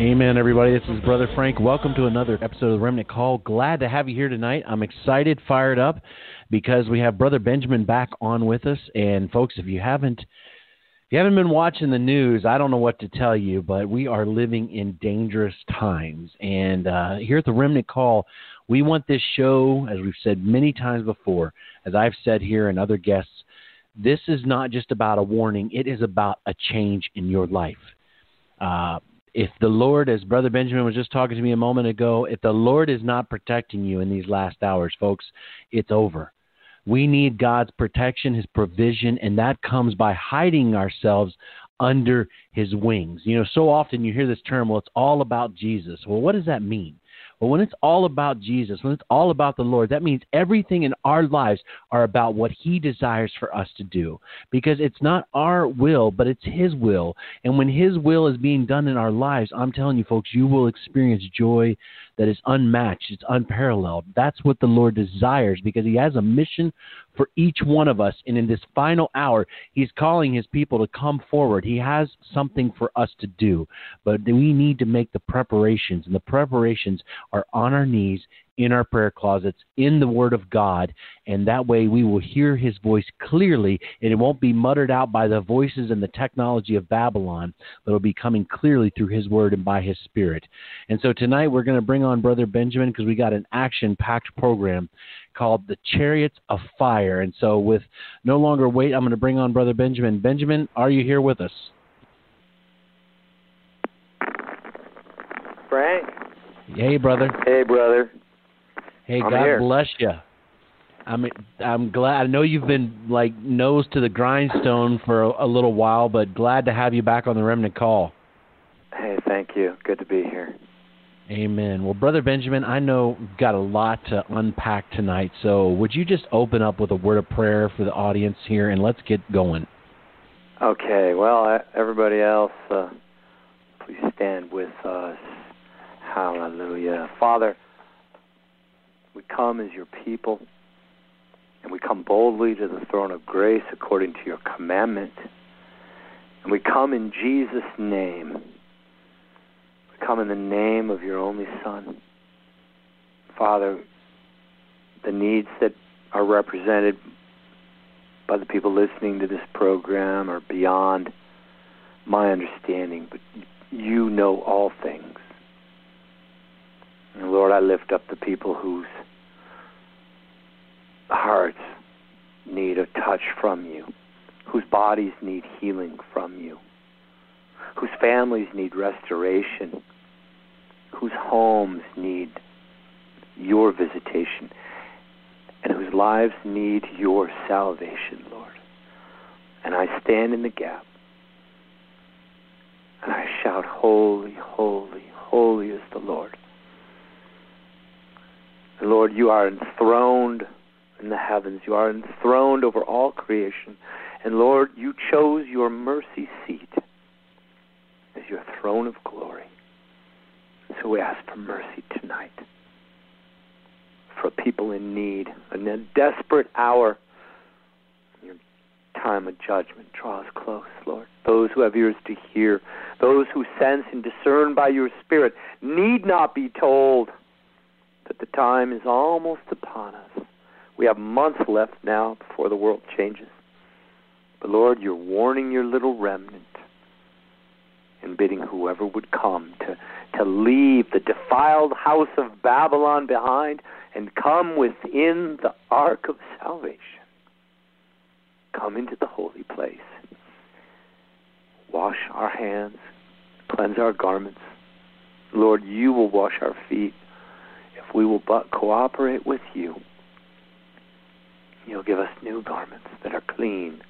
Amen, everybody. This is Brother Frank. Welcome to another episode of Remnant Call. Glad to have you here tonight. I'm excited, fired up, because we have Brother Benjamin back on with us. And folks, if you haven't, if you haven't been watching the news, I don't know what to tell you, but we are living in dangerous times. And uh, here at the Remnant Call, we want this show, as we've said many times before, as I've said here and other guests, this is not just about a warning; it is about a change in your life. Uh, if the Lord, as Brother Benjamin was just talking to me a moment ago, if the Lord is not protecting you in these last hours, folks, it's over. We need God's protection, His provision, and that comes by hiding ourselves under His wings. You know, so often you hear this term, well, it's all about Jesus. Well, what does that mean? Well, when it's all about Jesus, when it's all about the Lord, that means everything in our lives are about what He desires for us to do. Because it's not our will, but it's His will. And when His will is being done in our lives, I'm telling you, folks, you will experience joy that is unmatched, it's unparalleled. That's what the Lord desires because He has a mission for each one of us. And in this final hour, He's calling His people to come forward. He has something for us to do, but we need to make the preparations, and the preparations are on our knees in our prayer closets in the Word of God, and that way we will hear His voice clearly, and it won't be muttered out by the voices and the technology of Babylon, but it'll be coming clearly through His Word and by His Spirit. And so tonight we're going to bring on Brother Benjamin because we got an action packed program called The Chariots of Fire. And so, with no longer wait, I'm going to bring on Brother Benjamin. Benjamin, are you here with us? Frank? Hey, brother. Hey, brother. Hey, I'm God here. bless you. I'm I'm glad. I know you've been like nose to the grindstone for a, a little while, but glad to have you back on the Remnant Call. Hey, thank you. Good to be here. Amen. Well, brother Benjamin, I know we've got a lot to unpack tonight, so would you just open up with a word of prayer for the audience here, and let's get going. Okay, well, everybody else, uh, please stand with us. Hallelujah. Father, we come as your people, and we come boldly to the throne of grace according to your commandment. And we come in Jesus' name. We come in the name of your only Son. Father, the needs that are represented by the people listening to this program are beyond my understanding, but you know all things. And Lord, I lift up the people whose hearts need a touch from you, whose bodies need healing from you, whose families need restoration, whose homes need your visitation, and whose lives need your salvation, Lord. And I stand in the gap and I shout, Holy, holy, holy is the Lord. Lord, you are enthroned in the heavens. You are enthroned over all creation. And Lord, you chose your mercy seat as your throne of glory. So we ask for mercy tonight for people in need, in a desperate hour. Your time of judgment draws close, Lord. Those who have ears to hear, those who sense and discern by your Spirit, need not be told that the time is almost upon us. We have months left now before the world changes. But Lord, you're warning your little remnant and bidding whoever would come to, to leave the defiled house of Babylon behind and come within the ark of salvation. Come into the holy place. Wash our hands, cleanse our garments. Lord, you will wash our feet if we will but cooperate with you. You'll give us new garments that are clean,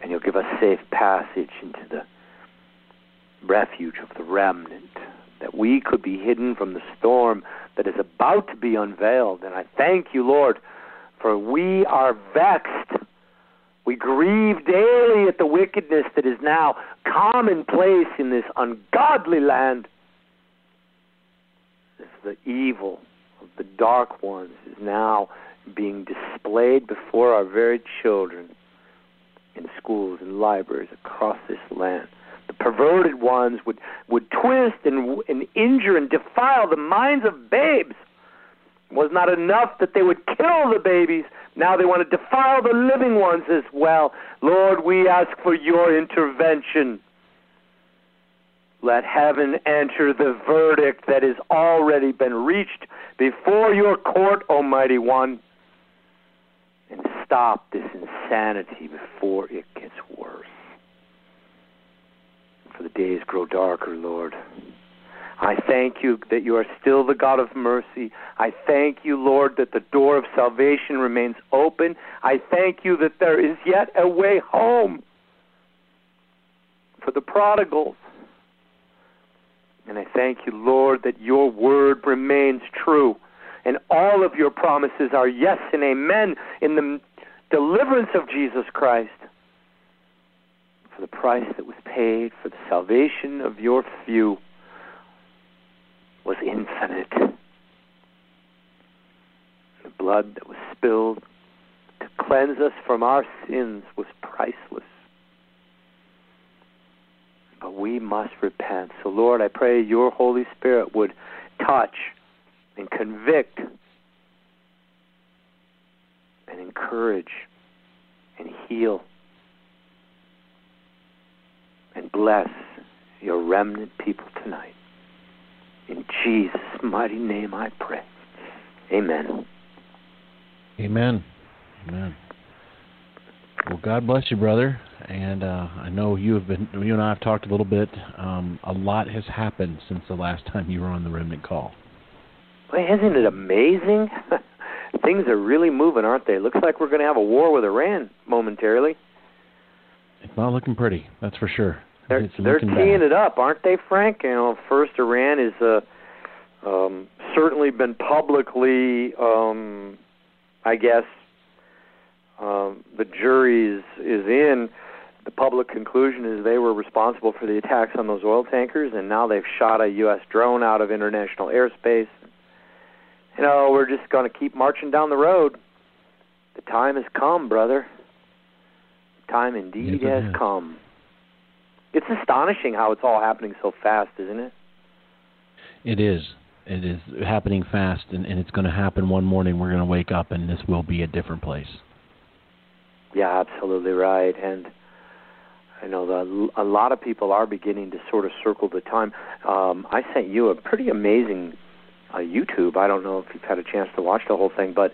and you'll give us safe passage into the refuge of the remnant, that we could be hidden from the storm that is about to be unveiled. And I thank you, Lord, for we are vexed. We grieve daily at the wickedness that is now commonplace in this ungodly land. The evil of the dark ones is now being displayed before our very children in schools and libraries across this land the perverted ones would would twist and and injure and defile the minds of babes. It was not enough that they would kill the babies. Now they want to defile the living ones as well. Lord, we ask for your intervention. Let heaven enter the verdict that has already been reached before your court, Almighty One, and stop this insanity before it gets worse for the days grow darker, Lord. I thank you that you are still the God of mercy. I thank you, Lord, that the door of salvation remains open. I thank you that there is yet a way home for the prodigals. And I thank you, Lord, that your word remains true. And all of your promises are yes and amen in the deliverance of Jesus Christ for the price that was paid for the salvation of your few was infinite. The blood that was spilled to cleanse us from our sins was priceless. But we must repent. So, Lord, I pray your Holy Spirit would touch and convict and encourage and heal and bless your remnant people tonight. In Jesus' mighty name I pray. Amen. Amen. Amen. Well, God bless you, brother. And uh, I know you have been. You and I have talked a little bit. Um, a lot has happened since the last time you were on the Remnant Call. Well, isn't it amazing? Things are really moving, aren't they? Looks like we're going to have a war with Iran momentarily. It's not looking pretty, that's for sure. They're they're teeing bad. it up, aren't they, Frank? You know, first Iran is uh, um, certainly been publicly, um, I guess, um, the jury is is in. The public conclusion is they were responsible for the attacks on those oil tankers, and now they've shot a U.S. drone out of international airspace. You know, we're just going to keep marching down the road. The time has come, brother. Time indeed Yes, has has. come. It's astonishing how it's all happening so fast, isn't it? It is. It is happening fast, and, and it's going to happen one morning. We're going to wake up, and this will be a different place. Yeah, absolutely right. And I know that a lot of people are beginning to sort of circle the time. Um, I sent you a pretty amazing uh, YouTube. I don't know if you've had a chance to watch the whole thing, but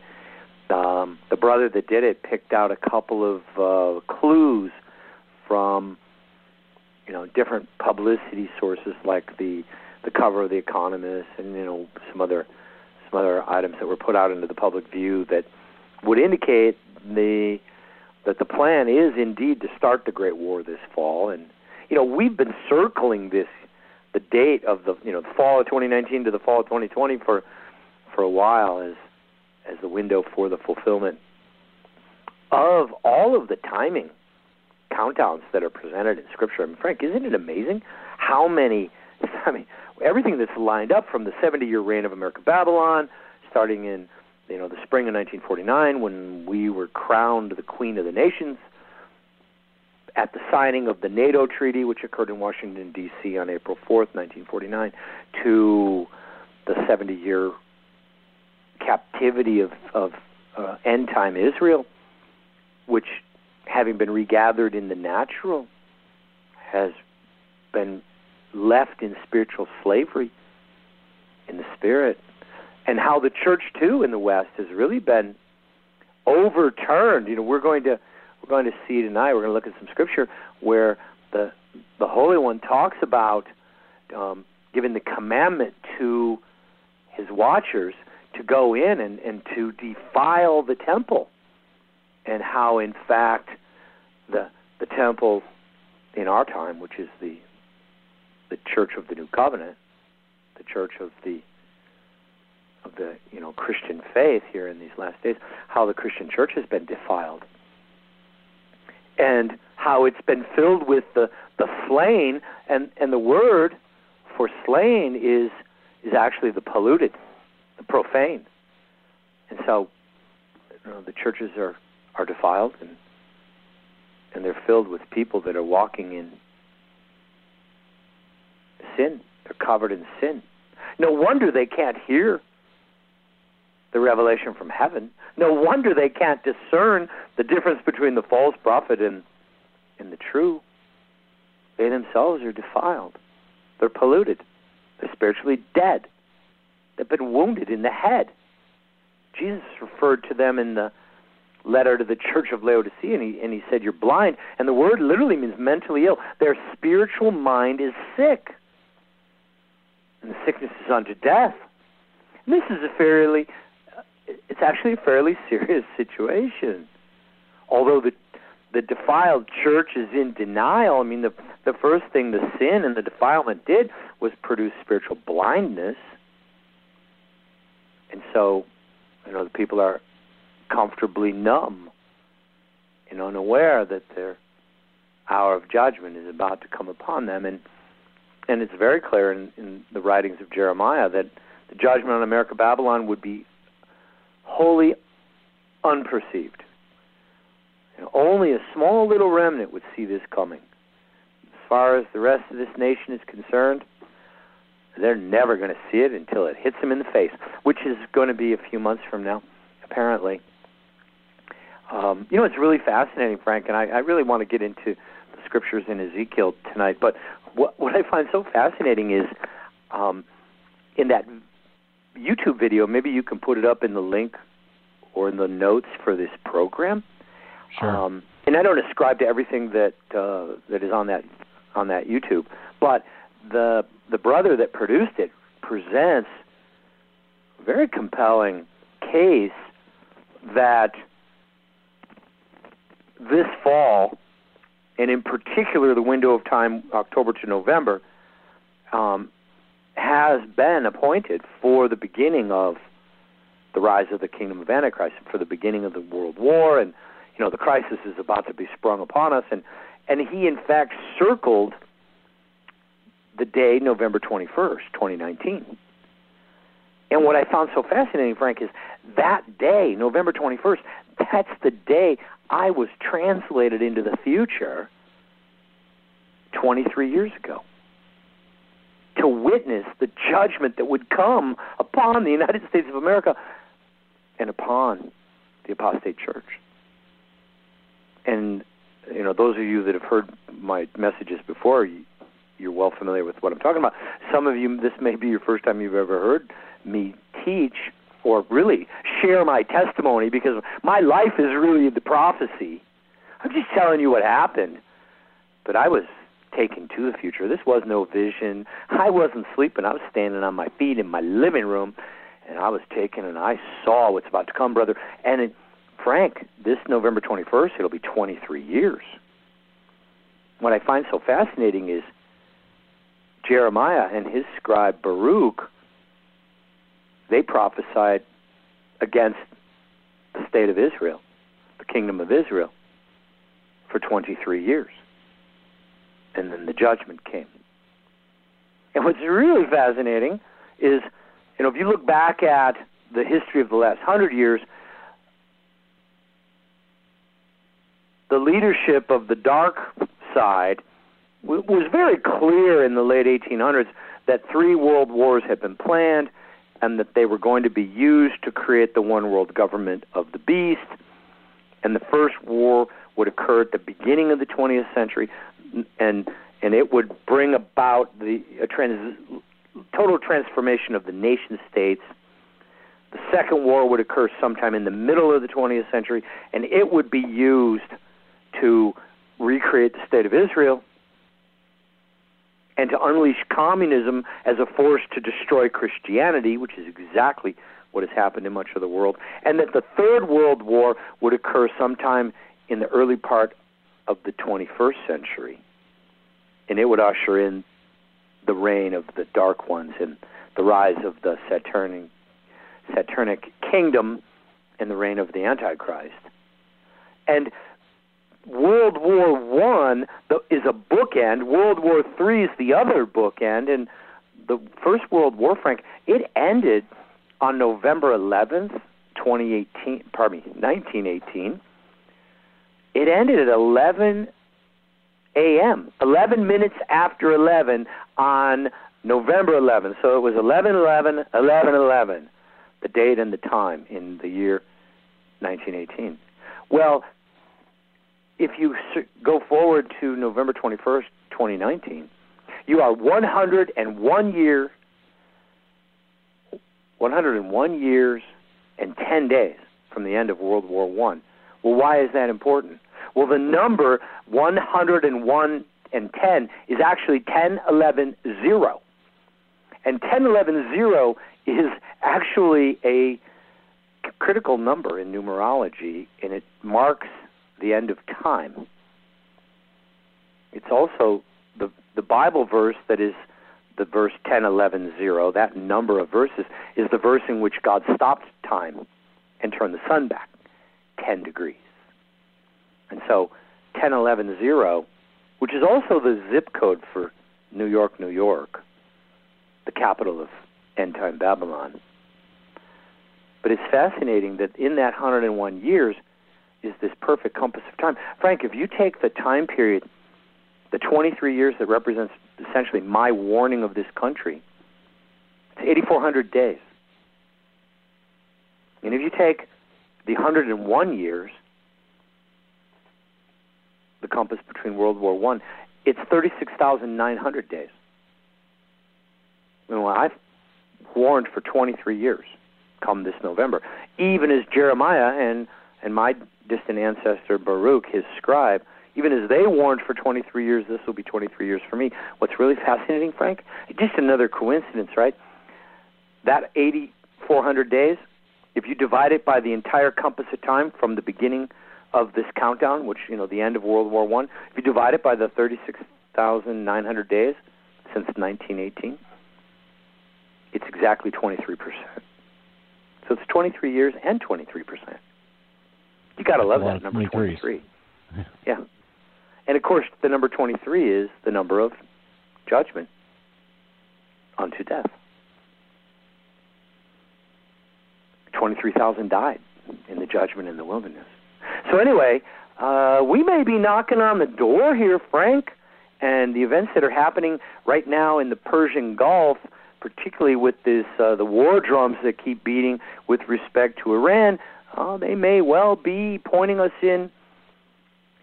um, the brother that did it picked out a couple of uh, clues from you know different publicity sources like the the cover of the Economist and you know some other some other items that were put out into the public view that would indicate the that the plan is indeed to start the Great War this fall and you know we've been circling this the date of the you know the fall of 2019 to the fall of 2020 for for a while as as the window for the fulfillment of all of the timing countdowns that are presented in Scripture. I mean, Frank, isn't it amazing how many? I mean, everything that's lined up from the 70-year reign of America Babylon, starting in you know the spring of 1949 when we were crowned the Queen of the Nations, at the signing of the NATO treaty, which occurred in Washington D.C. on April 4th, 1949, to the 70-year captivity of of uh, end time Israel, which having been regathered in the natural, has been left in spiritual slavery in the spirit, and how the church too in the West has really been overturned. You know, we're going to we're going to see tonight. We're going to look at some scripture where the the Holy One talks about um, giving the commandment to his watchers to go in and, and to defile the temple, and how, in fact, the the temple in our time, which is the the Church of the New Covenant, the Church of the of the you know Christian faith here in these last days, how the Christian church has been defiled, and how it's been filled with the the slain, and and the word for slain is is actually the polluted, the profane, and so you know, the churches are are defiled and and they're filled with people that are walking in sin. They're covered in sin. No wonder they can't hear the revelation from heaven. No wonder they can't discern the difference between the false prophet and, and the true. They themselves are defiled. They're polluted. They're spiritually dead. They've been wounded in the head. Jesus referred to them in the letter to the church of Laodicea, and he, and he said, You're blind. And the word literally means mentally ill. Their spiritual mind is sick. And the sickness is unto death. And this is a fairly, it's actually a fairly serious situation. Although the the defiled church is in denial. I mean, the the first thing the sin and the defilement did was produce spiritual blindness, and so, you know, the people are comfortably numb and unaware that their hour of judgment is about to come upon them. And and it's very clear in, in the writings of Jeremiah that the judgment on America Babylon would be wholly unperceived. Know, only a small little remnant would see this coming. As far as the rest of this nation is concerned, they're never going to see it until it hits them in the face, which is going to be a few months from now, apparently. Um, you know, it's really fascinating, Frank, and I, I really want to get into the scriptures in Ezekiel tonight. But what, what I find so fascinating is um, in that YouTube video, maybe you can put it up in the link or in the notes for this program. Sure. Um, and I don't ascribe to everything that uh, that is on that on that YouTube, but the the brother that produced it presents a very compelling case that this fall, and in particular the window of time October to November, um, has been appointed for the beginning of the rise of the kingdom of Antichrist, for the beginning of the world war, and you know the crisis is about to be sprung upon us, and and he in fact circled the day November twenty first, twenty nineteen. And what I found so fascinating, Frank, is that day, November 21st, that's the day I was translated into the future 23 years ago to witness the judgment that would come upon the United States of America and upon the apostate church. And you know, those of you that have heard my messages before, you're well familiar with what I'm talking about. Some of you, this may be your first time you've ever heard me teach or really share my testimony because my life is really the prophecy. I'm just telling you what happened. But I was taken to the future. This was no vision. I wasn't sleeping. I was standing on my feet in my living room and I was taken and I saw what's about to come, brother. And it, Frank, this November 21st, it'll be 23 years. What I find so fascinating is Jeremiah and his scribe Baruch they prophesied against the state of Israel, the kingdom of Israel, for 23 years. And then the judgment came. And what's really fascinating is, you know, if you look back at the history of the last hundred years, the leadership of the dark side was very clear in the late 1800s that three world wars had been planned and that they were going to be used to create the one world government of the beast. And the first war would occur at the beginning of the 20th century, and and it would bring about the a trans, total transformation of the nation states. The second war would occur sometime in the middle of the 20th century, and it would be used to recreate the state of Israel. and to unleash communism as a force to destroy Christianity, which is exactly what has happened in much of the world, and that the Third World War would occur sometime in the early part of the 21st century, and it would usher in the reign of the Dark Ones and the rise of the Saturnic, Saturnic kingdom and the reign of the Antichrist. And World War One is a bookend. World War Three is the other bookend, and the First World War, Frank, it ended on November 11th, 2018. Pardon me, 1918. It ended at 11 a.m. 11 minutes after 11 on November 11th. So it was 11 11 11 11, the date and the time in the year 1918. Well, if you go forward to November 21st, 2019, you are 101 years 101 years and 10 days from the end of World War One. Well, why is that important? Well, the number 101 and 10 is actually 10, 11, 0. And 10, 11, 0 is actually a critical number in numerology, and it marks the end of time. It's also the the Bible verse that is the verse 10, 11, 0. That number of verses is the verse in which God stopped time and turned the sun back 10 degrees. And so 10, 11, 0, which is also the zip code for New York, New York, the capital of end time Babylon. But it's fascinating that in that 101 years, is this perfect compass of time. Frank, if you take the time period, the 23 years that represents essentially my warning of this country, it's 8,400 days. And if you take the 101 years, the compass between World War One, it's 36,900 days. Know, I've warned for 23 years come this November, even as Jeremiah and and my distant ancestor Baruch, his scribe, even as they warned for 23 years, this will be 23 years for me. What's really fascinating, Frank? Just another coincidence, right? That 8,400 days, if you divide it by the entire compass of time from the beginning of this countdown, which you know the end of World War One, if you divide it by the 36,900 days since 1918, it's exactly 23 percent. So it's 23 years and 23 percent. You got to love that number 23. yeah. And of course, the number 23 is the number of judgment unto death. 23,000 died in the judgment in the wilderness. So, anyway, uh, we may be knocking on the door here, Frank, and the events that are happening right now in the Persian Gulf, particularly with this uh, the war drums that keep beating with respect to Iran, uh, they may well be pointing us in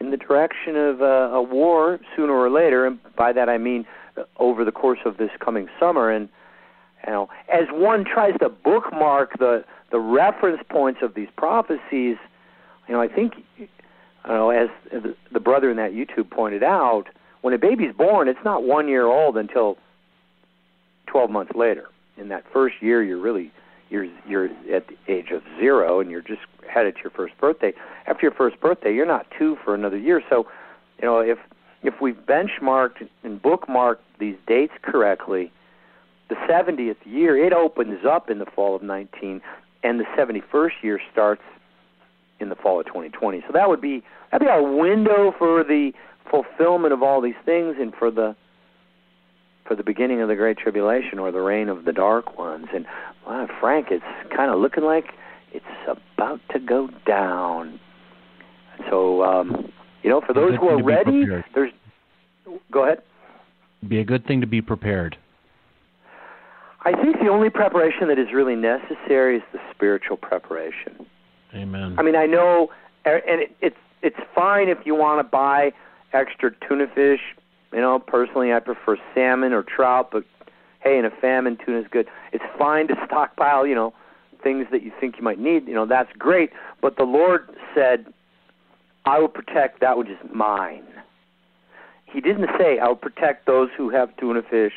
in the direction of uh, a war sooner or later, and by that I mean uh, over the course of this coming summer. And you know, as one tries to bookmark the the reference points of these prophecies, you know, I think, you know, as the brother in that YouTube pointed out, when a baby's born, it's not one year old until 12 months later. In that first year, you're really you're you're at the age of zero and you're just headed to your first birthday. After your first birthday, you're not two for another year. So, you know, if if we've benchmarked and bookmarked these dates correctly, the 70th year it opens up in the fall of 19, and the 71st year starts in the fall of 2020. So that would be that'd be our window for the fulfillment of all these things and for the for the beginning of the Great Tribulation or the reign of the dark ones. And wow, Frank, it's kind of looking like it's about to go down. So, um, you know, for those who are ready, there's. Go ahead. Be a good thing to be prepared. I think the only preparation that is really necessary is the spiritual preparation. Amen. I mean, I know, er, and it, it's it's fine if you want to buy extra tuna fish you know, personally, I prefer salmon or trout, but hey, in a famine, tuna is good. It's fine to stockpile, you know, things that you think you might need. You know, that's great. But the Lord said, I will protect that which is mine. he didn't say, "I'll protect those who have tuna fish,"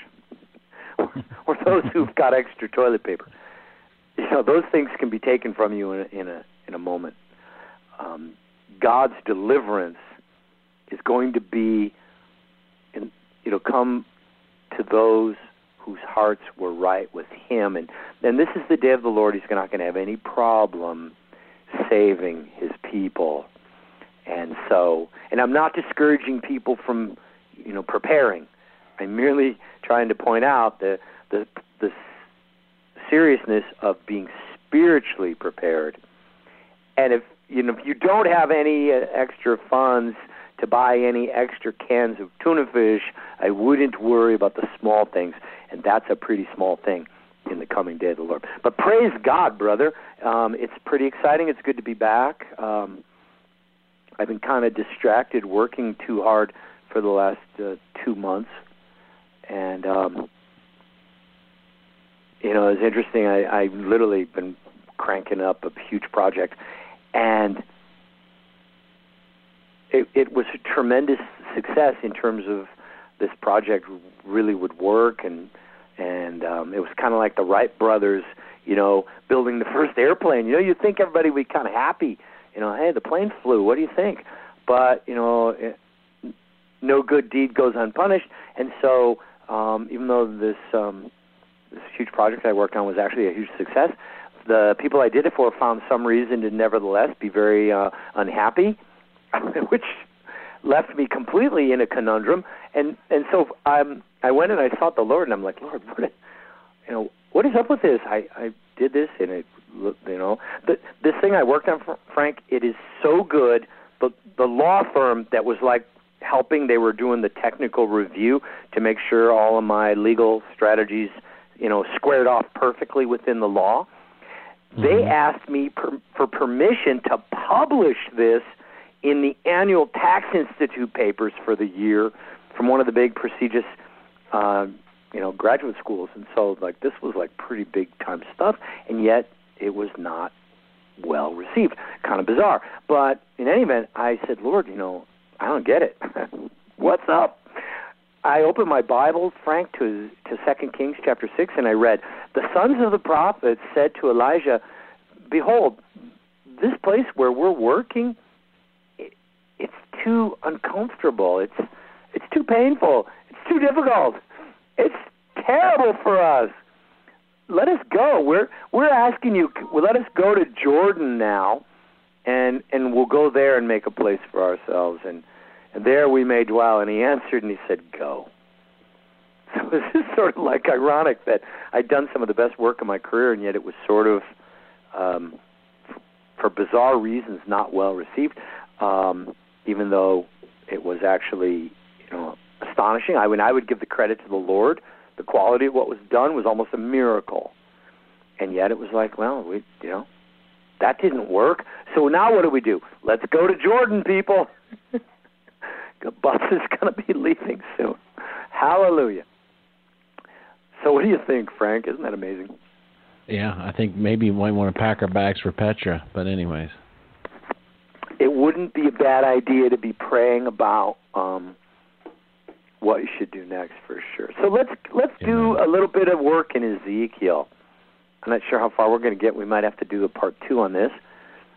or those who've got extra toilet paper. You know, those things can be taken from you in a in a, in a moment. Um, God's deliverance is going to be, in, it'll come to those whose hearts were right with Him, and and this is the day of the Lord. He's not going to have any problem saving His people, and so, and I'm not discouraging people from, you know, preparing. I'm merely trying to point out the the the seriousness of being spiritually prepared. And if you know if you don't have any uh, extra funds to buy any extra cans of tuna fish, I wouldn't worry about the small things, and that's a pretty small thing in the coming day of the Lord. But praise God, brother. Um, it's pretty exciting. It's good to be back. Um, I've been kind of distracted working too hard for the last uh, two months, and um, you know it's interesting. I, I literally been cranking up a huge project, and it, it was a tremendous success in terms of this project really would work and and um it was kind of like the Wright brothers, you know, building the first airplane. You know, you'd think everybody would be kind of happy, you know, hey, the plane flew. What do you think? But, you know, it, no good deed goes unpunished. And so, um even though this um this huge project I worked on was actually a huge success, the people I did it for found some reason to nevertheless be very uh unhappy which left me completely in a conundrum. And and so um, I went and I sought the Lord, and I'm like, Lord, what, you know, what is up with this? I I did this, and it, you know, the, this thing I worked on, Frank, it is so good. The the law firm that was like helping, they were doing the technical review to make sure all of my legal strategies, you know, squared off perfectly within the law. Mm-hmm. They asked me per, for permission to publish this in the annual Tax Institute papers for the year from one of the big prestigious, uh, you know, graduate schools. And so, like, this was like pretty big time stuff, and yet it was not well received. Kind of bizarre. But in any event, I said, Lord, you know, I don't get it. What's up? I opened my Bible, Frank, to to Second Kings chapter six, and I read, "The sons of the prophets said to Elijah, Behold, this place where we're working it's too uncomfortable. It's it's too painful. It's too difficult. It's terrible for us. Let us go. We're we're asking you. Let us go to Jordan now, and and we'll go there and make a place for ourselves, and and there we may dwell. And he answered and he said, Go. So this is sort of like ironic that I'd done some of the best work of my career, and yet it was sort of, um, for bizarre reasons, not well received. Um, even though it was actually you know astonishing. I mean, I would give the credit to the Lord. The quality of what was done was almost a miracle, and yet it was like, well, we you know that didn't work. So now what do we do? Let's go to Jordan, people. the bus is going to be leaving soon. Hallelujah. So what do you think, Frank? Isn't that amazing? Yeah, I think maybe we might want to pack our bags for Petra, but anyways it wouldn't be a bad idea to be praying about um, what you should do next for sure. So let's let's do a little bit of work in Ezekiel. I'm not sure how far we're going to get. We might have to do a part two on this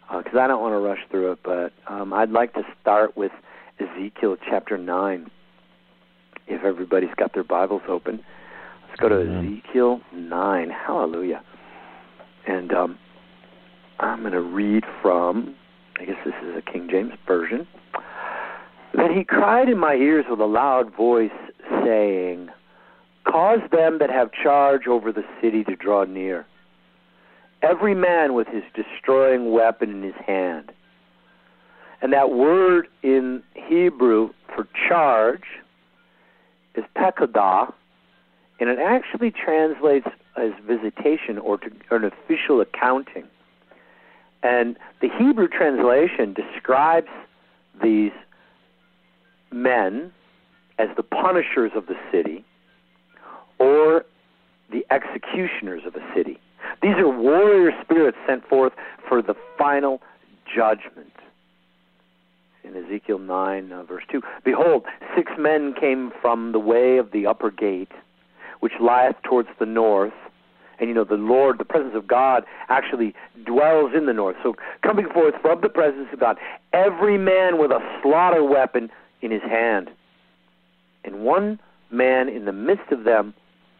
because uh, I don't want to rush through it. But um, I'd like to start with Ezekiel chapter nine. If everybody's got their Bibles open, let's go to Amen. Ezekiel nine. Hallelujah. And um, I'm going to read from I guess this is a King James version. Then he cried in my ears with a loud voice, saying, Cause them that have charge over the city to draw near, every man with his destroying weapon in his hand. And that word in Hebrew for charge is pekodah, and it actually translates as visitation or, to, or an official accounting. And the Hebrew translation describes these men as the punishers of the city or the executioners of a city. These are warrior spirits sent forth for the final judgment. In Ezekiel 9, uh, verse 2. Behold, six men came from the way of the upper gate, which lieth towards the north. And you know, the Lord, the presence of God, actually dwells in the north. So coming forth from the presence of God, every man with a slaughter weapon in his hand. And one man in the midst of them,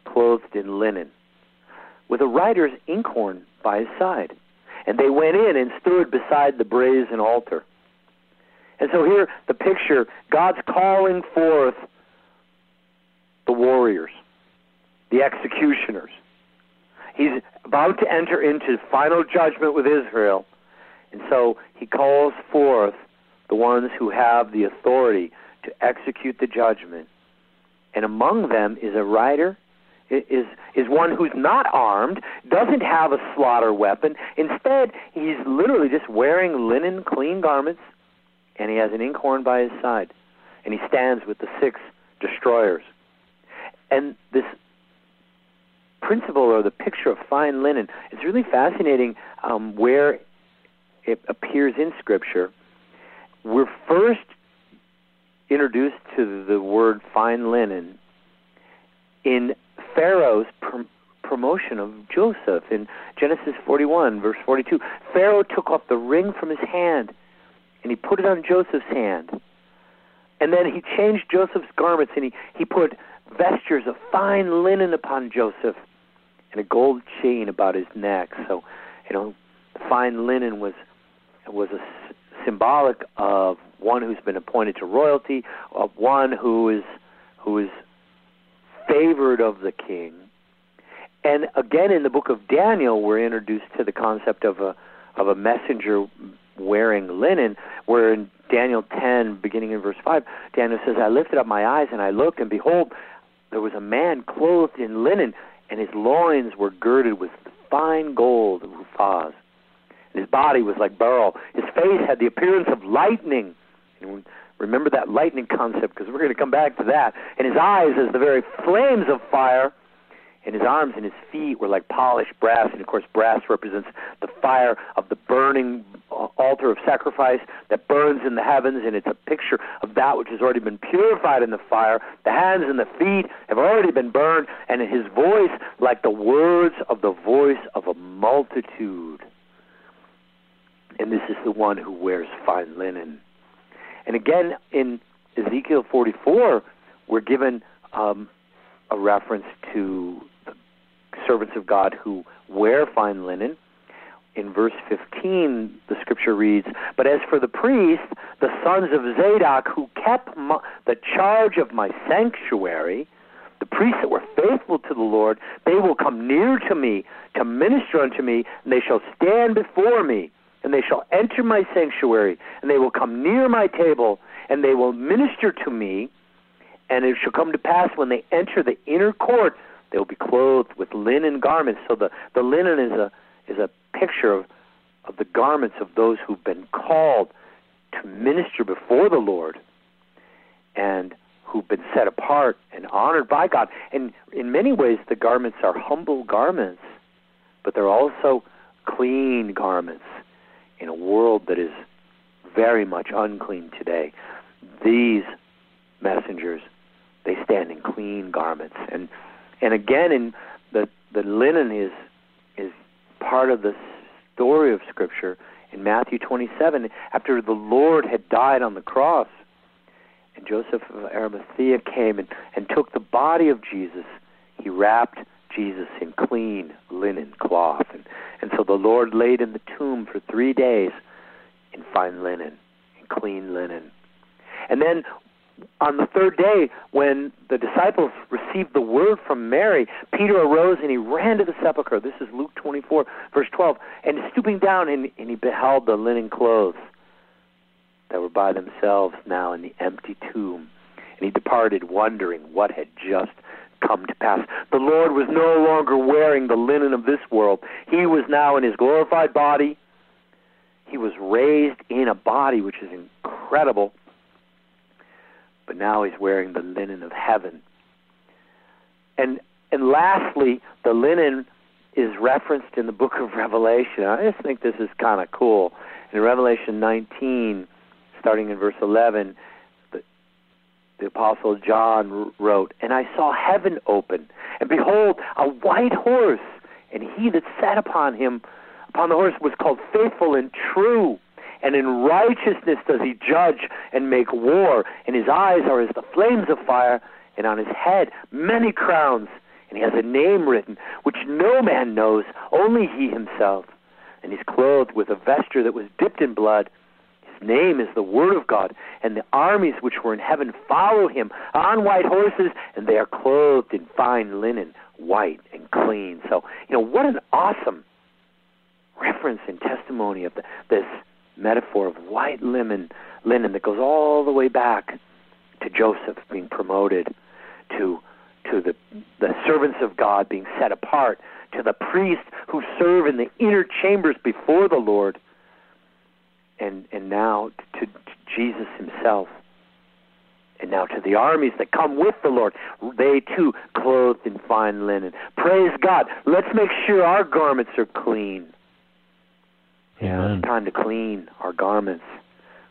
clothed in linen, with a writer's inkhorn by his side. And they went in and stood beside the brazen altar. And so here, the picture God's calling forth the warriors, the executioners. He's about to enter into final judgment with Israel. And so he calls forth the ones who have the authority to execute the judgment. And among them is a rider is is one who's not armed, doesn't have a slaughter weapon. Instead, he's literally just wearing linen, clean garments, and he has an inkhorn by his side, and he stands with the six destroyers. And this principle or the picture of fine linen is really fascinating um, where it appears in Scripture. We're first introduced to the word fine linen in Pharaoh's pr- promotion of Joseph in Genesis 41, verse 42. Pharaoh took off the ring from his hand and he put it on Joseph's hand. And then he changed Joseph's garments and he, he put vestures of fine linen upon Joseph and a gold chain about his neck. So, you know, fine linen was was a symbolic of one who's been appointed to royalty, of one who is who is favored of the king. And again, in the book of Daniel, we're introduced to the concept of a of a messenger wearing linen. Where in Daniel 10, beginning in verse 5, Daniel says, "I lifted up my eyes and I looked, and behold, there was a man clothed in linen, and his loins were girded with fine gold of. And his body was like beryl. His face had the appearance of lightning." Remember that lightning concept because we're going to come back to that. And his eyes as the very flames of fire, and his arms and his feet were like polished brass. And of course, brass represents the fire of the burning altar of sacrifice that burns in the heavens, and it's a picture of that which has already been purified in the fire. The hands and the feet have already been burned, and in his voice like the words of the voice of a multitude. And this is the one who wears fine linen and again, in Ezekiel 44, we're given um, a reference to the servants of God who wear fine linen. In verse 15, the scripture reads, But as for the priests, the sons of Zadok, who kept my, the charge of my sanctuary, the priests that were faithful to the Lord, they will come near to me to minister unto me, and they shall stand before me and they shall enter my sanctuary, and they will come near my table, and they will minister to me. And it shall come to pass when they enter the inner court, they will be clothed with linen garments. So the, the linen is a is a picture of, of the garments of those who've been called to minister before the Lord and who've been set apart and honored by God. And in many ways the garments are humble garments, but they're also clean garments in a world that is very much unclean today, these messengers they stand in clean garments and and again in the the linen is is part of the story of scripture in Matthew 27 after the Lord had died on the cross and Joseph of Arimathea came and, and took the body of Jesus he wrapped Jesus in clean linen cloth. And, and so the Lord laid in the tomb for three days in fine linen, in clean linen. And then on the third day, when the disciples received the word from Mary, Peter arose and he ran to the sepulchre. This is Luke 24, verse 12. And stooping down, and, and he beheld the linen clothes that were by themselves now in the empty tomb. And he departed, wondering what had just come to pass. The Lord was no longer wearing the linen of this world. He was now in his glorified body. He was raised in a body which is incredible. But now he's wearing the linen of heaven. And and lastly, the linen is referenced in the book of Revelation. I just think this is kind of cool. In Revelation 19, starting in verse 11, the, the Apostle John wrote, And I saw heaven open, and behold, a white horse, and he that sat upon him, upon the horse, was called faithful and true. And in righteousness does he judge and make war, and his eyes are as the flames of fire, and on his head many crowns, and he has a name written, which no man knows, only he himself. And he's clothed with a vesture that was dipped in blood. His name is the Word of God, and the armies which were in heaven follow him on white horses, and they are clothed in fine linen, white and clean. So, you know, what an awesome reference and testimony of the, this metaphor of white linen, linen that goes all the way back to Joseph being promoted, to to the the servants of God being set apart, to the priests who serve in the inner chambers before the Lord, and and now to, to Jesus Himself. And now to the armies that come with the Lord, they too clothed in fine linen. Praise God. Let's make sure our garments are clean. Yeah. It's time to clean our garments.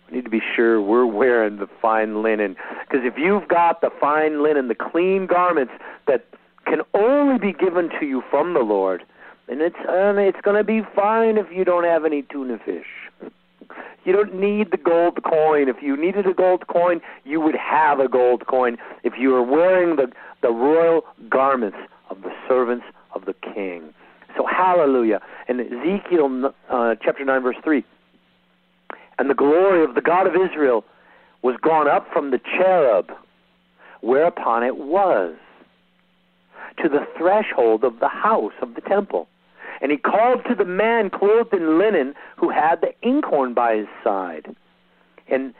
We need to be sure we're wearing the fine linen. Because if you've got the fine linen, the clean garments that can only be given to you from the Lord, then it's uh, it's going to be fine if you don't have any tuna fish. You don't need the gold coin. If you needed a gold coin, you would have a gold coin if you were wearing the the royal garments of the servants of the king. So hallelujah. And Ezekiel uh, chapter 9 verse 3. And the glory of the God of Israel was gone up from the cherub whereupon it was to the threshold of the house of the temple. And he called to the man clothed in linen who had the inkhorn by his side. And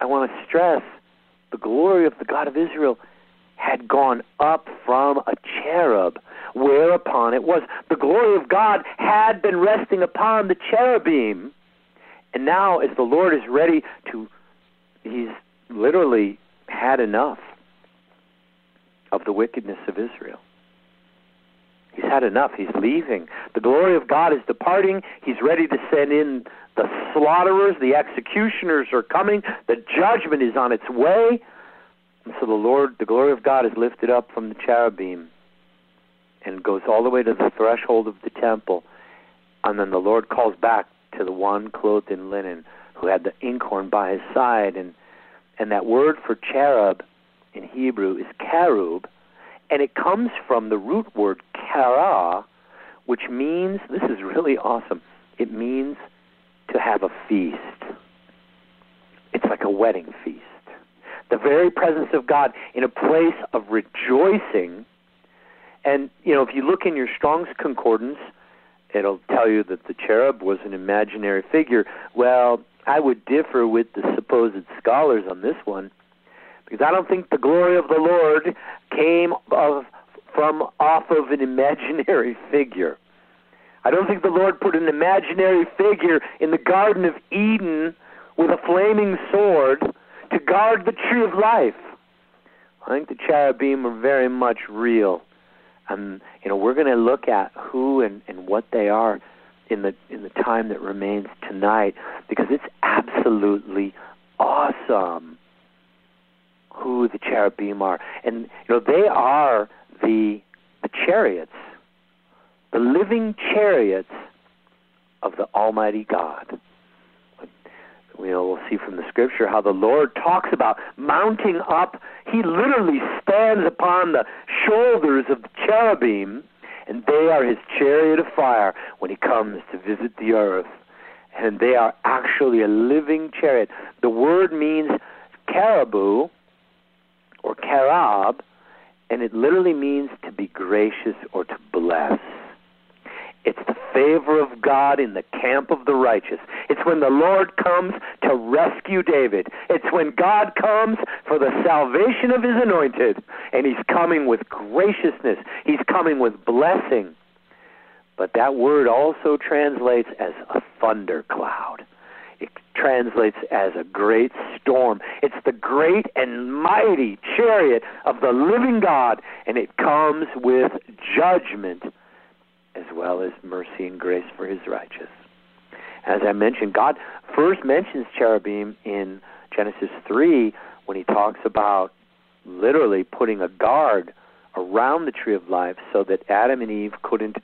I want to stress the glory of the God of Israel had gone up from a cherub whereupon it was. The glory of God had been resting upon the cherubim. And now, as the Lord is ready to, he's literally had enough of the wickedness of Israel. He's had enough. He's leaving. The glory of God is departing. He's ready to send in the slaughterers. The executioners are coming. The judgment is on its way. And so the Lord, the glory of God is lifted up from the cherubim and goes all the way to the threshold of the temple. And then the Lord calls back to the one clothed in linen who had the inkhorn by his side. And, and that word for cherub in Hebrew is karub, and it comes from the root word kara, which means, this is really awesome, it means to have a feast. It's like a wedding feast. The very presence of God in a place of rejoicing. And, you know, if you look in your Strong's Concordance, it'll tell you that the cherub was an imaginary figure. Well, I would differ with the supposed scholars on this one because I don't think the glory of the Lord came of from off of an imaginary figure. I don't think the Lord put an imaginary figure in the Garden of Eden with a flaming sword to guard the tree of life. I think the cherubim are very much real. And you know, we're going to look at who and, and what they are in the in the time that remains tonight because it's absolutely awesome who the cherubim are. And you know, they are the the chariots, the living chariots of the Almighty God. You know, we'll see from the scripture how the Lord talks about mounting up. He literally stands upon the shoulders of the cherubim, and they are his chariot of fire when he comes to visit the earth. And they are actually a living chariot. The word means caribou, or karab, and it literally means to be gracious or to bless. It's the favor of God in the camp of the righteous. It's when the Lord comes to rescue David. It's when God comes for the salvation of his anointed. And he's coming with graciousness, he's coming with blessing. But that word also translates as a thundercloud it translates as a great storm. It's the great and mighty chariot of the living God, and it comes with judgment as well as mercy and grace for his righteous. As I mentioned, God first mentions cherubim in Genesis 3 when he talks about literally putting a guard around the tree of life so that Adam and Eve couldn't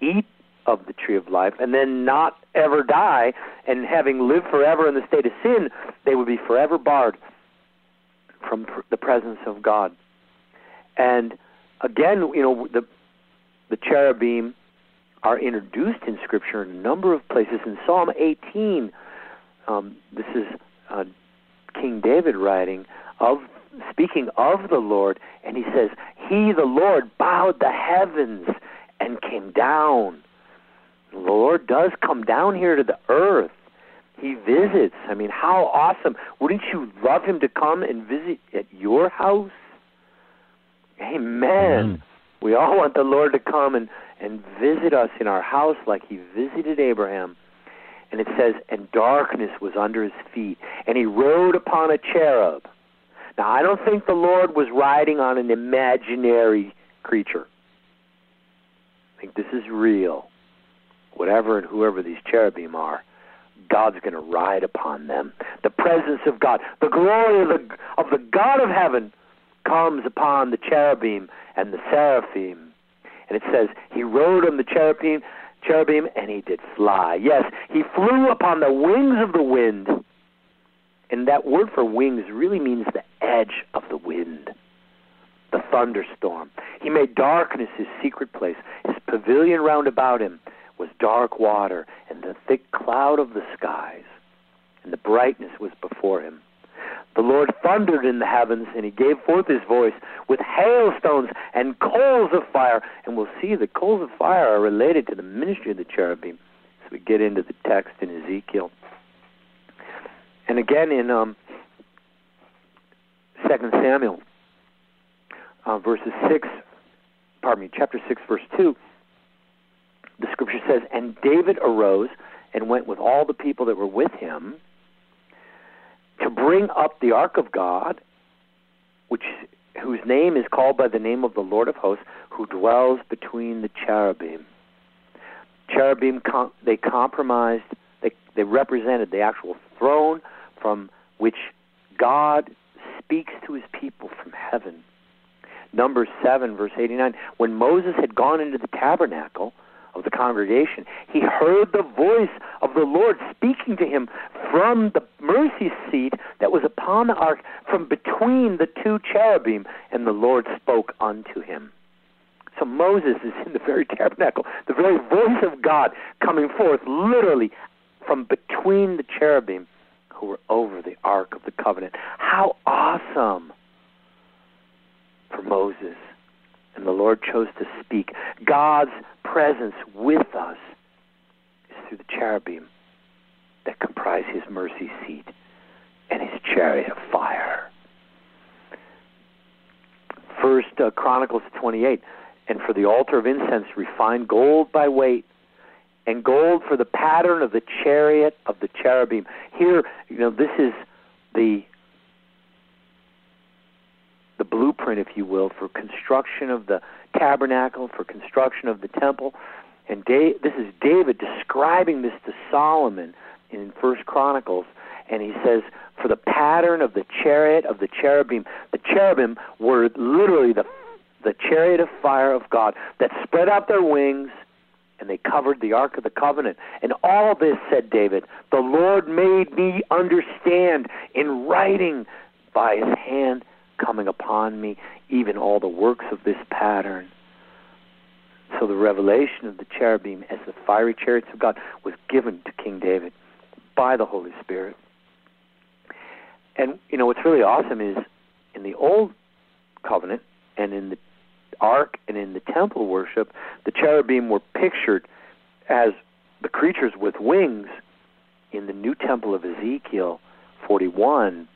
eat of the tree of life and then not ever die and having lived forever in the state of sin they would be forever barred from pr- the presence of God and again you know the the cherubim are introduced in scripture in a number of places in Psalm 18 um, this is uh, King David writing of speaking of the Lord and he says he the Lord bowed the heavens and came down the Lord does come down here to the earth. He visits. I mean, how awesome. Wouldn't you love him to come and visit at your house? Amen. Mm. We all want the Lord to come and, and visit us in our house like he visited Abraham. And it says, and darkness was under his feet, and he rode upon a cherub. Now, I don't think the Lord was riding on an imaginary creature. I think this is real whatever and whoever these cherubim are, God's going to ride upon them. The presence of God, the glory of the of the God of heaven comes upon the cherubim and the seraphim. And it says he rode on the cherubim cherubim and he did fly. Yes, he flew upon the wings of the wind. And that word for wings really means the edge of the wind, the thunderstorm. He made darkness his secret place, his pavilion round about him was dark water and the thick cloud of the skies, and the brightness was before him. The Lord thundered in the heavens, and he gave forth his voice with hailstones and coals of fire. And we'll see the coals of fire are related to the ministry of the cherubim as we get into the text in Ezekiel. And again in um, 2 Samuel, uh, verses 6, pardon me, chapter 6, verse 2, the scripture says, And David arose and went with all the people that were with him to bring up the ark of God, which whose name is called by the name of the Lord of hosts, who dwells between the cherubim. Cherubim they compromised they they represented the actual throne from which God speaks to his people from heaven. Numbers 7 verse 89 when Moses had gone into the tabernacle of the congregation, he heard the voice of the Lord speaking to him from the mercy seat that was upon the ark, from between the two cherubim, and the Lord spoke unto him. So Moses is in the very tabernacle, the very voice of God coming forth literally from between the cherubim who were over the ark of the covenant. How awesome for Moses and the Lord chose to speak. God's presence with us is through the cherubim that comprise his mercy seat and his chariot of fire. First uh, Chronicles 28, and for the altar of incense, refined gold by weight, and gold for the pattern of the chariot of the cherubim. Here, you know, this is the the blueprint, if you will, for construction of the tabernacle, for construction of the temple. And da- this is David describing this to Solomon in First Chronicles, and he says, "For the pattern of the chariot of the cherubim, the cherubim were literally the the chariot of fire of God that spread out their wings." and they covered the Ark of the Covenant. And all this, said David, the Lord made me understand in writing by his hand coming upon me, even all the works of this pattern. So the revelation of the cherubim as the fiery chariots of God was given to King David by the Holy Spirit. And you know what's really awesome is in the old covenant and in the ark and in the temple worship, the cherubim were pictured as the creatures with wings in the new temple of Ezekiel 41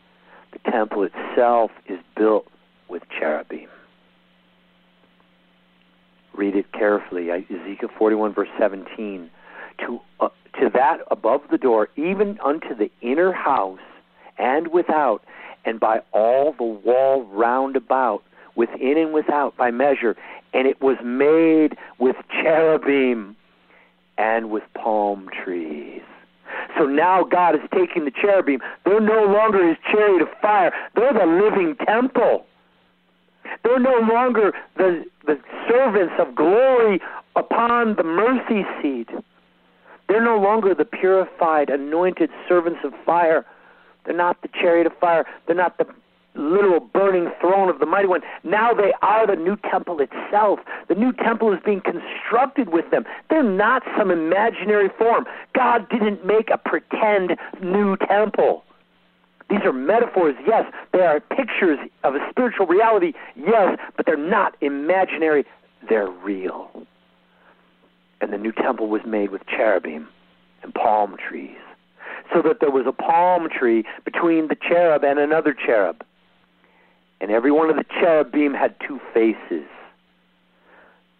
the temple itself is built with cherubim. Read it carefully. Ezekiel 41, verse 17. To, uh, to that above the door, even unto the inner house and without, and by all the wall round about, within and without, by measure. And it was made with cherubim and with palm trees. so now God is taking the cherubim. They're no longer his chariot of fire. They're the living temple. They're no longer the, the servants of glory upon the mercy seat. They're no longer the purified, anointed servants of fire. They're not the chariot of fire. They're not the literal burning throne of the mighty one. Now they are the new temple itself. The new temple is being constructed with them. They're not some imaginary form. God didn't make a pretend new temple. These are metaphors, yes. They are pictures of a spiritual reality, yes, but they're not imaginary. They're real. And the new temple was made with cherubim and palm trees, so that there was a palm tree between the cherub and another cherub. And every one of the cherubim had two faces.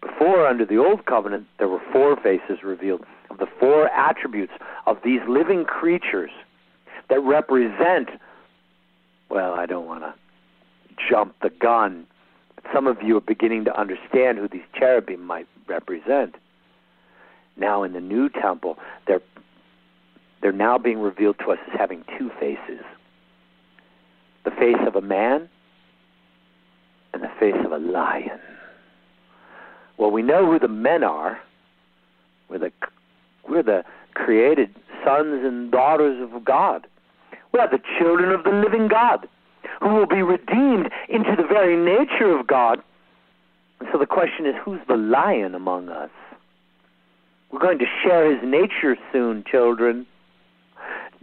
Before, under the Old Covenant, there were four faces revealed of the four attributes of these living creatures that represent, well, I don't want to jump the gun. Some of you are beginning to understand who these cherubim might represent. Now, in the new temple, they're, they're now being revealed to us as having two faces the face of a man and the face of a lion. Well, we know who the men are. We're the, we're the created sons and daughters of God. We are the children of the living God who will be redeemed into the very nature of God. And so the question is who's the lion among us? We're going to share his nature soon, children.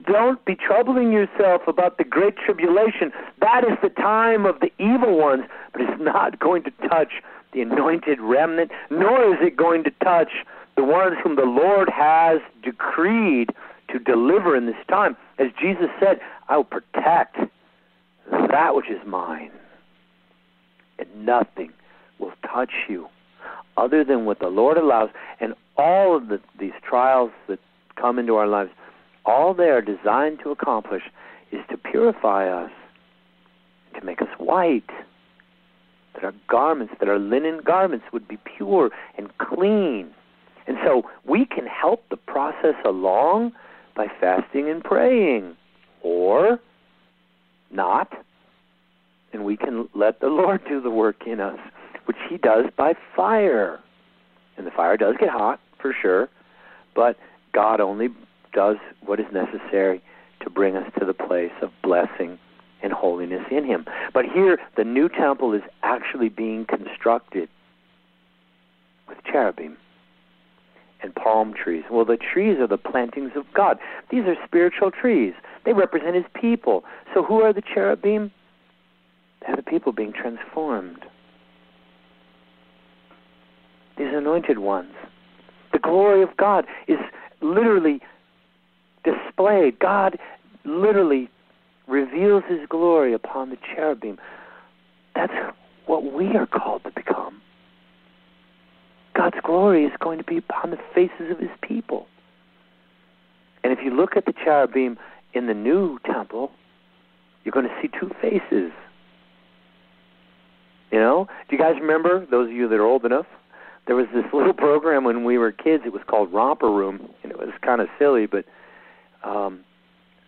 Don't be troubling yourself about the great tribulation. That is the time of the evil ones, but it's not going to touch the anointed remnant, nor is it going to touch the ones whom the Lord has decreed to deliver in this time. As Jesus said, I will protect that which is mine, and nothing will touch you other than what the Lord allows. And all of the, these trials that come into our lives, all they are designed to accomplish is to purify us, to make us white, that our garments, that our linen garments would be pure and clean. And so we can help the process along by fasting and praying, or not, and we can let the Lord do the work in us, which He does by fire. And the fire does get hot, for sure, but God only does what is necessary to bring us to the place of blessing and holiness in Him. But here, the new temple is actually being constructed with cherubim and palm trees. Well, the trees are the plantings of God. These are spiritual trees. They represent His people. So, who are the cherubim? They're the people being transformed. These anointed ones. The glory of God is literally displayed. God literally reveals His glory upon the cherubim. That's what we are called to become. God's glory is going to be upon the faces of his people. And if you look at the cherubim in the new temple, you're going to see two faces. You know? Do you guys remember, those of you that are old enough? There was this little program when we were kids. It was called Romper Room, and it was kind of silly, but um,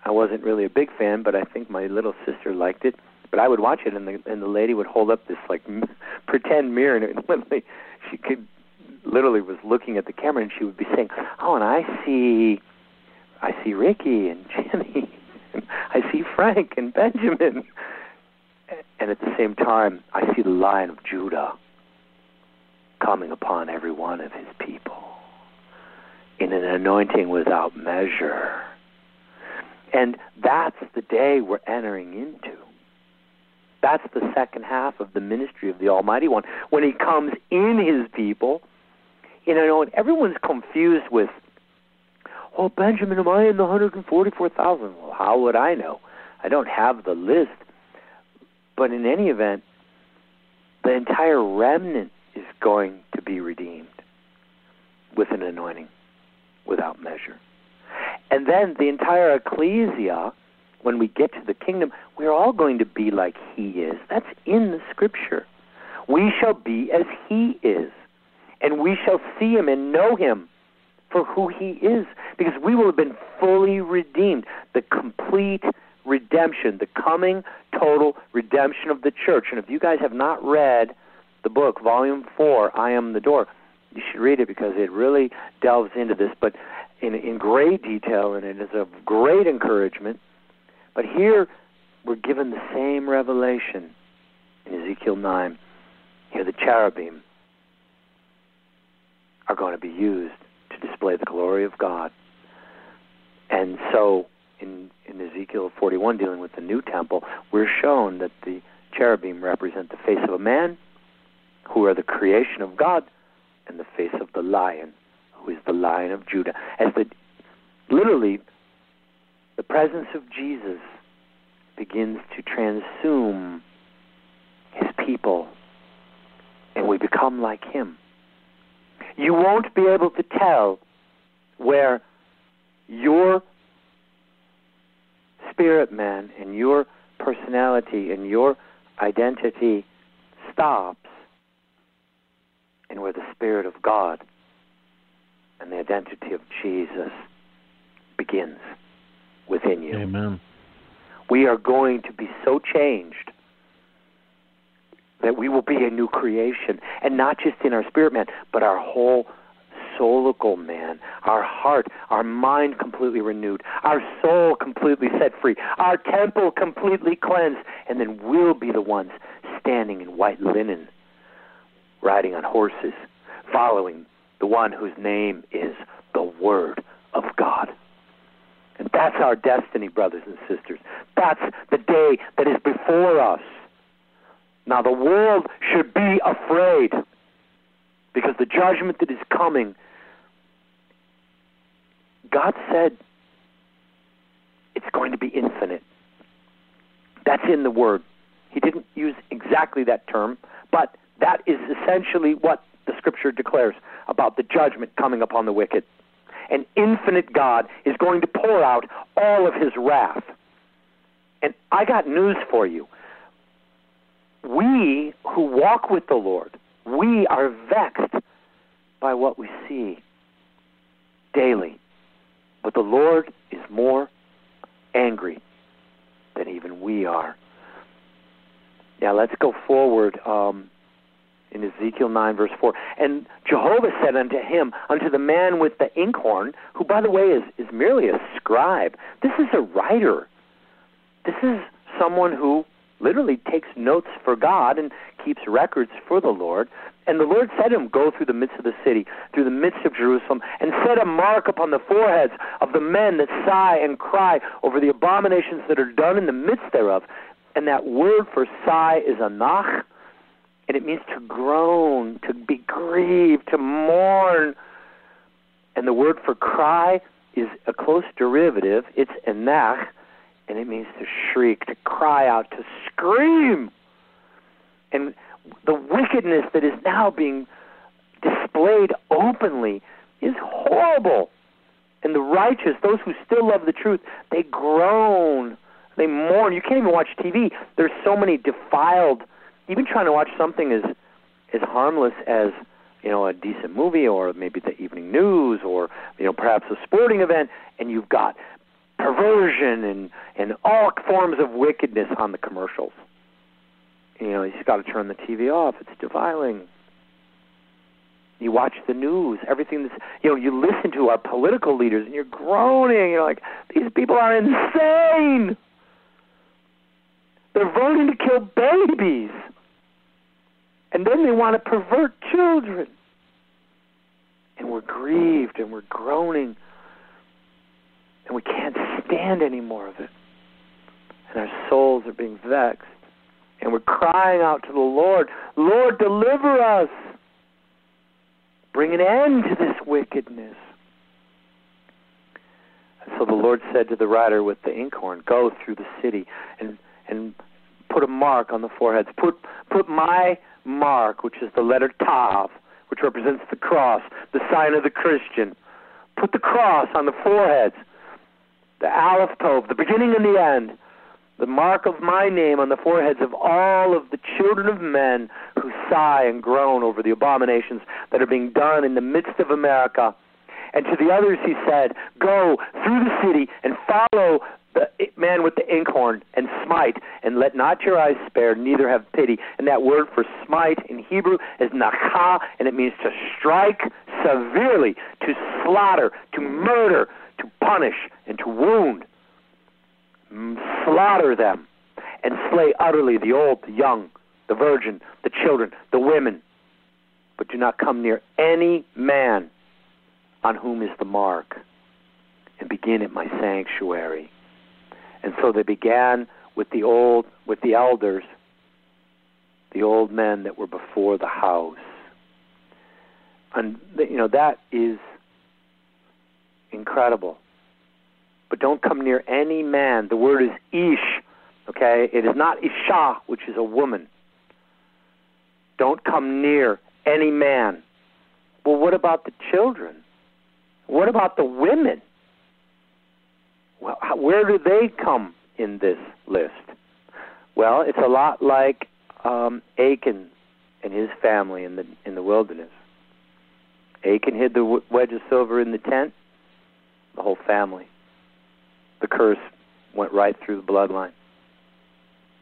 I wasn't really a big fan. But I think my little sister liked it. But I would watch it, and the and the lady would hold up this like m- pretend mirror, and it, literally she could literally was looking at the camera and she would be saying, "Oh, and I see, I see Ricky and Jimmy, and I see Frank and Benjamin." And at the same time, I see the Lion of Judah coming upon every one of his people in an anointing without measure. And that's the day we're entering into. That's the second half of the ministry of the Almighty One. When He comes in His people you know, and everyone's confused with, well, Benjamin, am I in the 144,000? Well, how would I know? I don't have the list. But in any event, the entire remnant is going to be redeemed with an anointing without measure. And then the entire ecclesia, when we get to the kingdom, we're all going to be like he is. That's in the scripture. We shall be as he is and we shall see him and know him for who he is because we will have been fully redeemed. The complete redemption, the coming total redemption of the church. And if you guys have not read the book, Volume 4, I Am the Door, you should read it because it really delves into this, but in, in great detail, and it is of great encouragement. But here, we're given the same revelation in Ezekiel 9. Here, the cherubim are going to be used to display the glory of God. And so, in, in Ezekiel 41, dealing with the new temple, we're shown that the cherubim represent the face of a man, who are the creation of God, and the face of the lion, who is the lion of Judah. As the literally, the presence of Jesus begins to transsume his people, and we become like him. You won't be able to tell where your spirit man and your personality and your identity stops where the Spirit of God and the identity of Jesus begins within you. Amen. We are going to be so changed that we will be a new creation, and not just in our spirit man, but our whole soulical man, our heart, our mind completely renewed, our soul completely set free, our temple completely cleansed, and then we'll be the ones standing in white linen, riding on horses, following the one whose name is the Word of God. And that's our destiny, brothers and sisters. That's the day that is before us. Now, the world should be afraid because the judgment that is coming, God said it's going to be infinite. That's in the Word. He didn't use exactly that term, but that is essentially what the Scripture declares about the judgment coming upon the wicked. An infinite God is going to pour out all of his wrath. And I got news for you we who walk with the Lord, we are vexed by what we see daily. But the Lord is more angry than even we are. Now let's go forward um, in Ezekiel 9, verse 4. And Jehovah said unto him, unto the man with the inkhorn, who, by the way, is, is merely a scribe. This is a writer. This is someone who literally takes notes for God and keeps records for the Lord. And the Lord said to him, Go through the midst of the city, through the midst of Jerusalem, and set a mark upon the foreheads of the men that sigh and cry over the abominations that are done in the midst thereof. And that word for sigh is anach, and it means to groan, to be grieved, to mourn. And the word for cry is a close derivative. It's enach, and it means to shriek, to cry out, to scream. And the wickedness that is now being displayed openly is horrible. And the righteous, those who still love the truth, they groan, they mourn. You can't even watch TV. There's so many defiled. Even trying to watch something as as harmless as you know a decent movie or maybe the evening news or you know perhaps a sporting event, and you've got perversion and and all forms of wickedness on the commercials. You know, you just got to turn the TV off. It's defiling. You watch the news, everything that's you know, you listen to our political leaders and you're groaning, you're like, these people are insane. They're voting to kill babies. And then they want to pervert children. And we're grieved and we're groaning and we can't stand any more of it. And our souls are being vexed. And we're crying out to the Lord, Lord, deliver us. Bring an end to this wickedness. And so the Lord said to the rider with the inkhorn, Go through the city and and put a mark on the foreheads. Put put my mark, which is the letter Tav, which represents the cross, the sign of the Christian. Put the cross on the foreheads the Aleph Tov, the beginning and the end, the mark of my name on the foreheads of all of the children of men who sigh and groan over the abominations that are being done in the midst of America. And to the others he said, Go through the city and follow the man with the inkhorn and smite, and let not your eyes spare, neither have pity. And that word for smite in Hebrew is nakha, and it means to strike severely, to slaughter, to murder, to punish, and to wound. Slaughter them and slay utterly the old, the young, the virgin, the children, the women. But do not come near any man on whom is the mark, and begin at my sanctuary. And so they began with the old, with the elders, the old men that were before the house. And you know that is incredible. But don't come near any man. The word is ish, okay? It is not isha, which is a woman. Don't come near any man. Well, what about the children? What about the women? Well, where do they come in this list? Well, it's a lot like um, Achan and his family in the in the wilderness. Achan hid the wedge of silver in the tent. The whole family. The curse went right through the bloodline.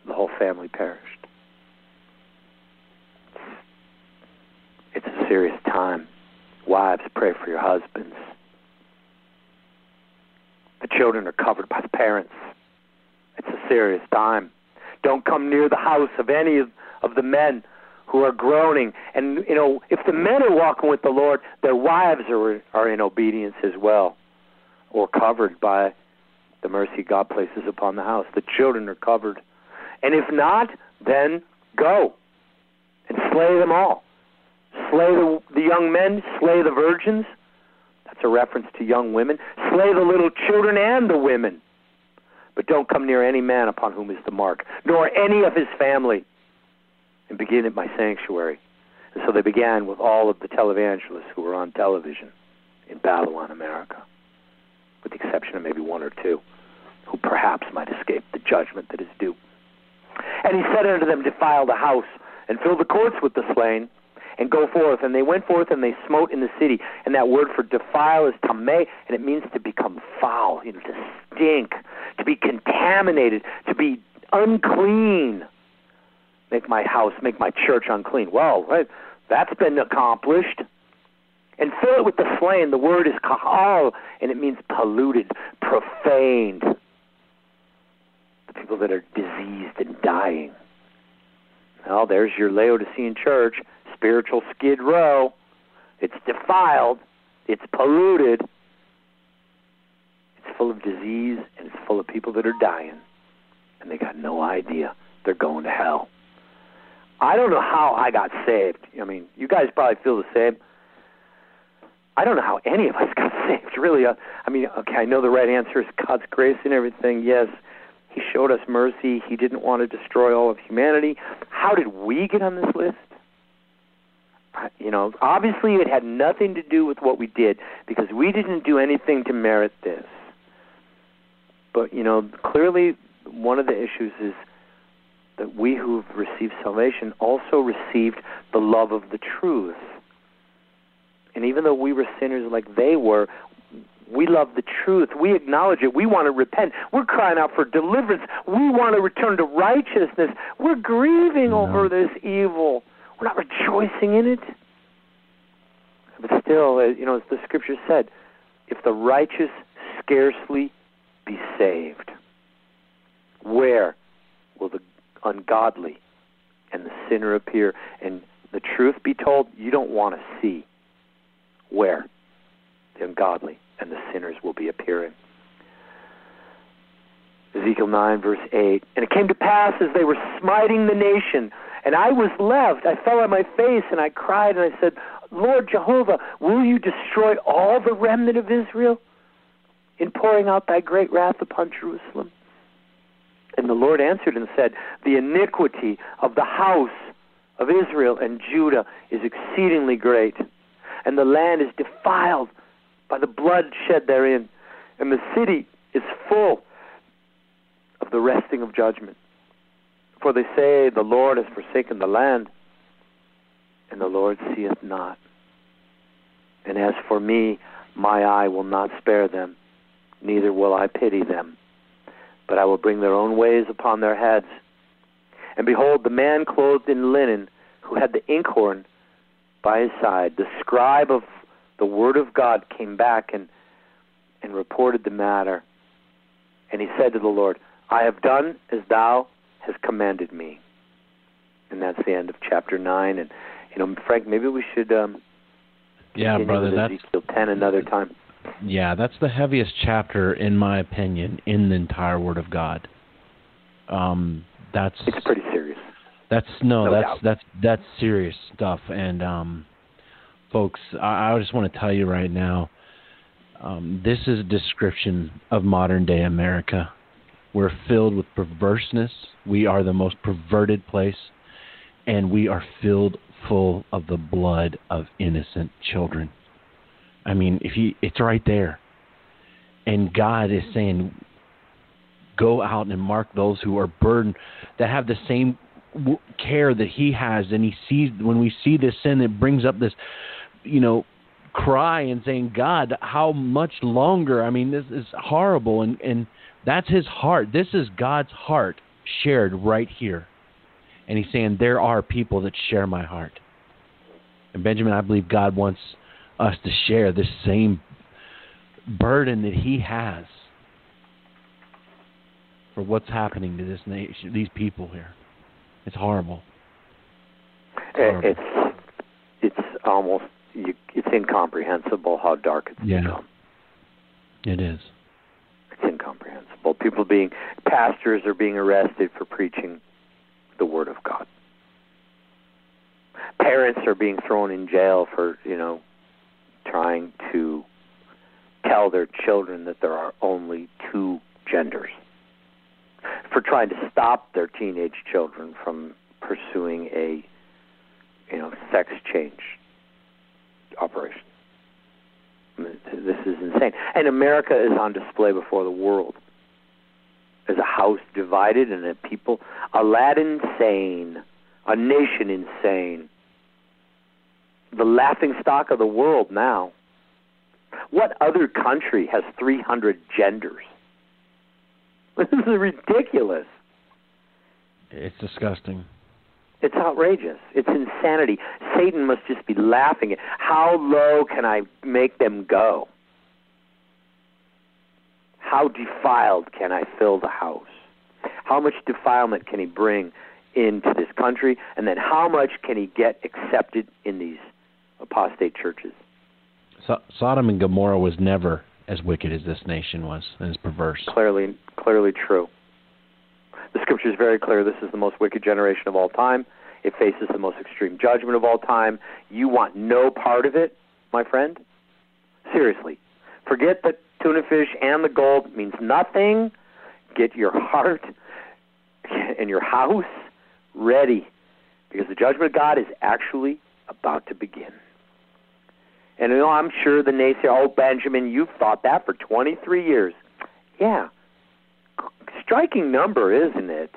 The whole family perished. It's a serious time. Wives, pray for your husbands. The children are covered by the parents. It's a serious time. Don't come near the house of any of, the men who are groaning. And you know, if the men are walking with the Lord, their wives are are in obedience as well, or covered by the mercy God places upon the house. The children are covered, and if not, then go and slay them all. Slay the, the young men, slay the virgins, that's a reference to young women. Slay the little children and the women. But don't come near any man upon whom is the mark, nor any of his family, and begin at my sanctuary. And so they began with all of the televangelists who were on television in Babylon, America, with the exception of maybe one or two, who perhaps might escape the judgment that is due. And he said unto them, Defile the house, and fill the courts with the slain, and go forth. And they went forth and they smote in the city. And that word for defile is tameh, and it means to become foul, you know, to stink, to be contaminated, to be unclean. Make my house, make my church unclean. Well, right, that's been accomplished. And fill it with the slain. The word is kahal, and it means polluted, profaned. The people that are diseased and dying. Well, there's your Laodicean church spiritual skid row. It's defiled. It's polluted. It's full of disease and it's full of people that are dying. And they got no idea they're going to hell. I don't know how I got saved. I mean, you guys probably feel the same. I don't know how any of us got saved, really. Uh, I mean, okay, I know the right answer is God's grace and everything. Yes, He showed us mercy. He didn't want to destroy all of humanity. How did we get on this list? You know, obviously it had nothing to do with what we did because we didn't do anything to merit this. But, you know, clearly one of the issues is that we who've received salvation also received the love of the truth. And even though we were sinners like they were, we love the truth. We acknowledge it. We want to repent. We're crying out for deliverance. We want to return to righteousness. We're grieving no. over this evil. We're not rejoicing in it. But still, uh, you know, as the scripture said, if the righteous scarcely be saved, where will the ungodly and the sinner appear? And the truth be told, you don't want to see where the ungodly and the sinners will be appearing. Ezekiel 9, verse 8. And it came to pass as they were smiting the nation and I was left. I fell on my face and I cried and I said, Lord Jehovah, will you destroy all the remnant of Israel in pouring out thy great wrath upon Jerusalem? And the Lord answered and said, The iniquity of the house of Israel and Judah is exceedingly great, and the land is defiled by the blood shed therein, and the city is full of the resting of judgment. For they say, The Lord has forsaken the land, and the Lord seeth not. And as for me, My eye will not spare them, neither will I pity them, but I will bring their own ways upon their heads. And behold, the man clothed in linen, who had the inkhorn by his side, the scribe of the word of God, came back and, and reported the matter. And he said to the Lord, I have done as thou hast commanded me. And that's the end of chapter 9. And, you know, Frank, maybe we should. Um, yeah, brother, that's Ezekiel 10 another time. Yeah, that's the heaviest chapter, in my opinion, in the entire Word of God. Um, that's it's pretty serious. That's no, no that's doubt. that's that's serious stuff. And um, folks, I, I just want to tell you right now, um, this is a description of modern day America. We're filled with perverseness. We are the most perverted place, and we are filled full of the blood of innocent children. I mean, if you, it's right there. And God is saying, go out and mark those who are burdened, that have the same care that He has. And He sees, when we see this sin, it brings up this, you know, cry and saying, God, how much longer? I mean, this is horrible. And, and that's His heart. This is God's heart shared right here. And He's saying, there are people that share my heart. And Benjamin, I believe God wants us to share this same burden that He has for what's happening to this nation, these people here. It's horrible. Eh, it's it's, it's almost you, it's incomprehensible how dark it's yeah. become. It is. People being pastors are being arrested for preaching the word of God. Parents are being thrown in jail for you know trying to tell their children that there are only two genders. For trying to stop their teenage children from pursuing a you know sex change operation. This is insane. And America is on display before the world as a house divided and a people, a lad insane, a nation insane, the laughing stock of the world now. What other country has 300 genders? This is ridiculous. It's disgusting. It's outrageous. It's insanity. Satan must just be laughing at how low can I make them go? How defiled can I fill the house? How much defilement can he bring into this country? And then how much can he get accepted in these apostate churches? So, Sodom and Gomorrah was never as wicked as this nation was and as perverse. Clearly, clearly true. The scripture is very clear. This is the most wicked generation of all time. It faces the most extreme judgment of all time. You want no part of it, my friend? Seriously. Forget the tuna fish and the gold means nothing. Get your heart and your house ready because the judgment of God is actually about to begin. And you know, I'm sure the naysayer, oh, Benjamin, you've thought that for 23 years. Yeah. Striking number, isn't it?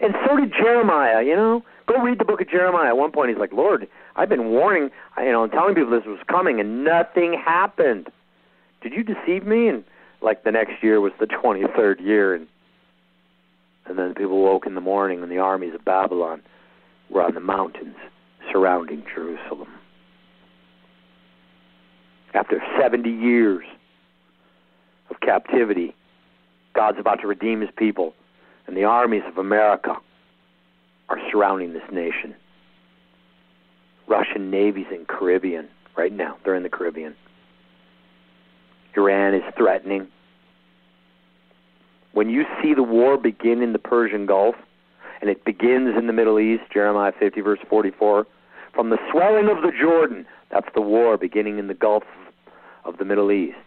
And so did Jeremiah, you know. Go read the book of Jeremiah. At one point, he's like, Lord, I've been warning, you know, and telling people this was coming, and nothing happened. Did you deceive me? And like the next year was the 23rd year, and and then people woke in the morning, and the armies of Babylon were on the mountains surrounding Jerusalem. After 70 years of captivity, God's about to redeem his people, and the armies of America are surrounding this nation. Russian navies in Caribbean right now. They're in the Caribbean. Iran is threatening. When you see the war begin in the Persian Gulf, and it begins in the Middle East, Jeremiah 50, verse 44, from the swelling of the Jordan, that's the war beginning in the Gulf of the Middle East.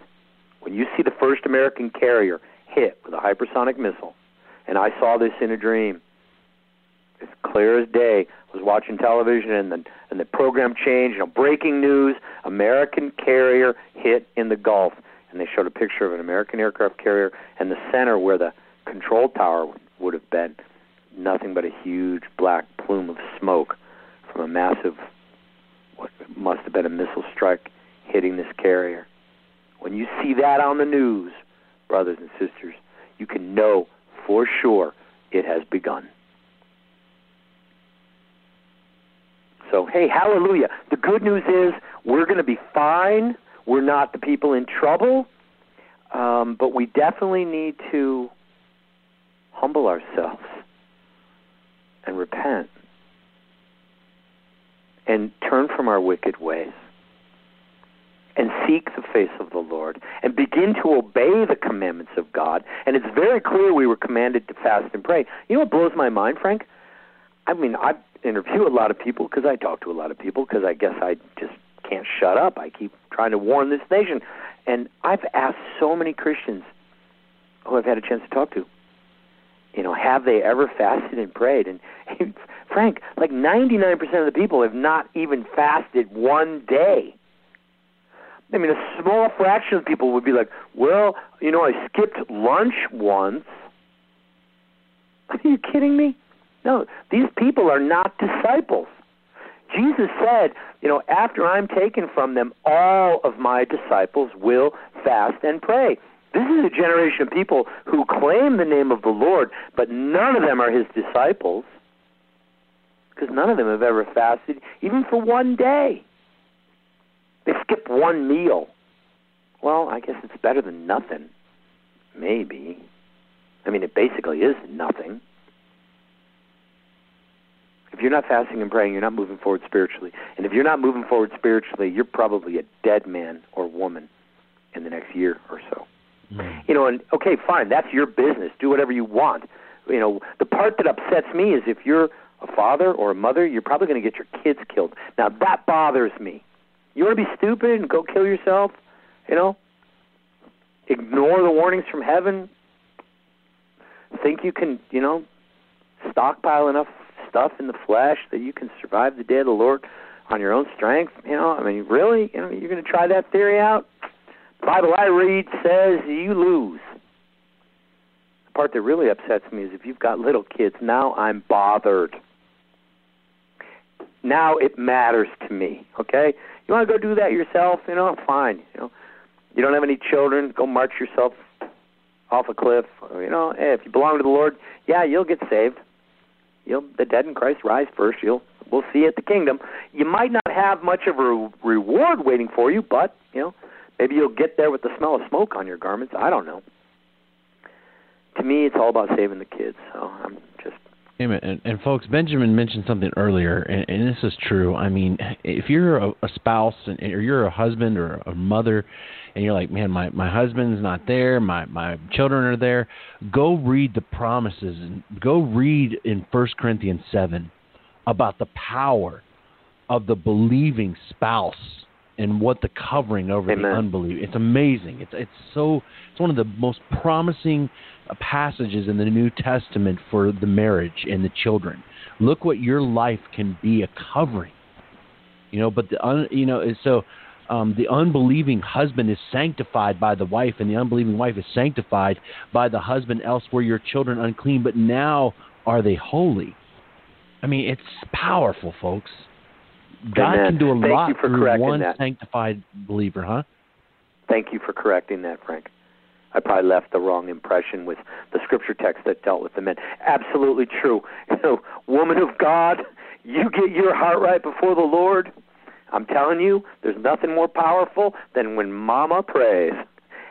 When you see the first American carrier hit with a hypersonic missile, and I saw this in a dream, it's clear as day. I was watching television, and the and the program changed. You know, breaking news: American carrier hit in the Gulf, and they showed a picture of an American aircraft carrier, and the center where the control tower would have been, nothing but a huge black plume of smoke from a massive, what must have been a missile strike hitting this carrier. when you see that on the news, brothers and sisters, you can know for sure it has begun. So, hey, hallelujah. The good news is we're going to be fine. We're not the people in trouble. Um, but we definitely need to humble ourselves and repent and turn from our wicked ways and seek the face of the Lord and begin to obey the commandments of God. And it's very clear we were commanded to fast and pray. You know what blows my mind, Frank? I mean, I interview a lot of people because I talk to a lot of people because I guess I just can't shut up. I keep trying to warn this nation. And I've asked so many Christians who I've had a chance to talk to, you know, have they ever fasted and prayed? And, and Frank, like 99% of the people have not even fasted one day. I mean, a small fraction of people would be like, well, you know, I skipped lunch once. Are you kidding me? No, these people are not disciples. Jesus said, you know, after I'm taken from them, all of my disciples will fast and pray. This is a generation of people who claim the name of the Lord, but none of them are his disciples because none of them have ever fasted, even for one day. They skip one meal. Well, I guess it's better than nothing. Maybe. I mean, it basically is nothing. If you're not fasting and praying, you're not moving forward spiritually. And if you're not moving forward spiritually, you're probably a dead man or woman in the next year or so. Mm. You know, and okay, fine, that's your business. Do whatever you want. You know, the part that upsets me is if you're a father or a mother, you're probably going to get your kids killed. Now that bothers me. You want to be stupid and go kill yourself? You know, ignore the warnings from heaven. Think you can, you know, stockpile enough stuff in the flesh that you can survive the day of the Lord on your own strength? You know, I mean, really? You know, you're going to try that theory out? The Bible I read says you lose. The part that really upsets me is if you've got little kids, now I'm bothered. Now it matters to me, okay? You want to go do that yourself, you know, fine. You know, you don't have any children, go march yourself off a cliff. You know, hey, if you belong to the Lord, yeah, you'll get saved you'll the dead in Christ rise first. You'll we'll see at the kingdom. You might not have much of a reward waiting for you, but you know maybe you'll get there with the smell of smoke on your garments. I don't know. To me, it's all about saving the kids. So I'm. And, and folks, Benjamin mentioned something earlier, and, and this is true. I mean, if you're a, a spouse and, or you're a husband or a mother, and you're like, man, my my husband's not there, my my children are there. Go read the promises and go read in First Corinthians seven about the power of the believing spouse and what the covering over Amen. the unbelieving. It's amazing. It's it's so it's one of the most promising passages in the New Testament for the marriage and the children. Look what your life can be a covering. You know, but the un, you know so um, the unbelieving husband is sanctified by the wife, and the unbelieving wife is sanctified by the husband. Else were your children unclean, but now are they holy? I mean, it's powerful, folks. God Amen. can do a Thank lot for through one that. sanctified believer, huh? Thank you for correcting that, Frank. I probably left the wrong impression with the scripture text that dealt with the men. Absolutely true. Know, woman of God, you get your heart right before the Lord I'm telling you, there's nothing more powerful than when mama prays.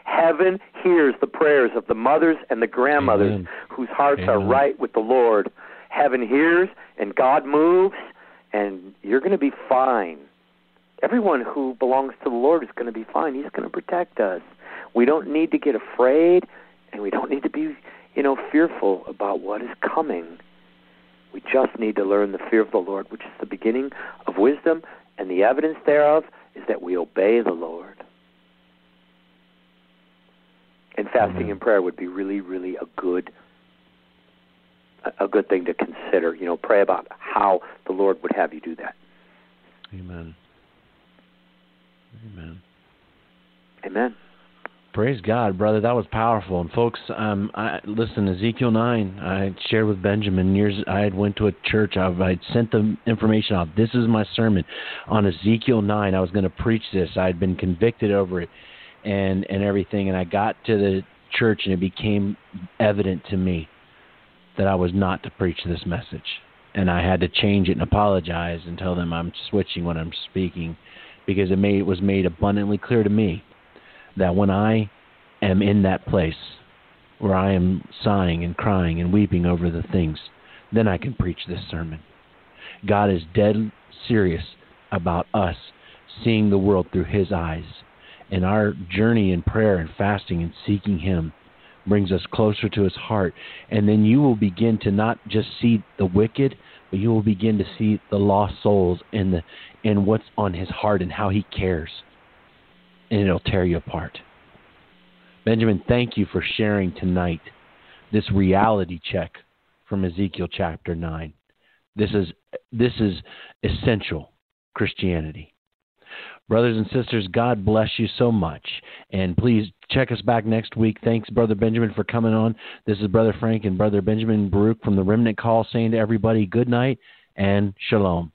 Heaven hears the prayers of the mothers and the grandmothers Amen. whose hearts Amen. are right with the Lord. Heaven hears and God moves, and you're going to be fine. Everyone who belongs to the Lord is going to be fine. He's going to protect us. We don't need to get afraid, and we don't need to be, you know, fearful about what is coming. We just need to learn the fear of the Lord, which is the beginning of wisdom and the evidence thereof is that we obey the Lord. And fasting Amen. and prayer would be really, really a good a good thing to consider. You know, pray about how the Lord would have you do that. Amen. Amen. Amen. Praise God, brother. That was powerful. And folks, um, I listen. Ezekiel nine. I shared with Benjamin years. I had went to a church. I had sent the information out. This is my sermon on Ezekiel nine. I was going to preach this. I had been convicted over it, and and everything. And I got to the church, and it became evident to me that I was not to preach this message, and I had to change it and apologize and tell them I'm switching when I'm speaking, because it made it was made abundantly clear to me that when I am in that place where I am sighing and crying and weeping over the things, then I can preach this sermon. God is dead serious about us seeing the world through His eyes. And our journey in prayer and fasting and seeking Him brings us closer to His heart. And then you will begin to not just see the wicked, but you will begin to see the lost souls and the and what's on His heart and how He cares. And it'll tear you apart. Benjamin, thank you for sharing tonight this reality check from Ezekiel chapter 9. This is this is essential Christianity. Brothers and sisters, God bless you so much. And please check us back next week. Thanks, Brother Benjamin, for coming on. This is Brother Frank and Brother Benjamin Baruch from the Remnant Call saying to everybody good night and shalom.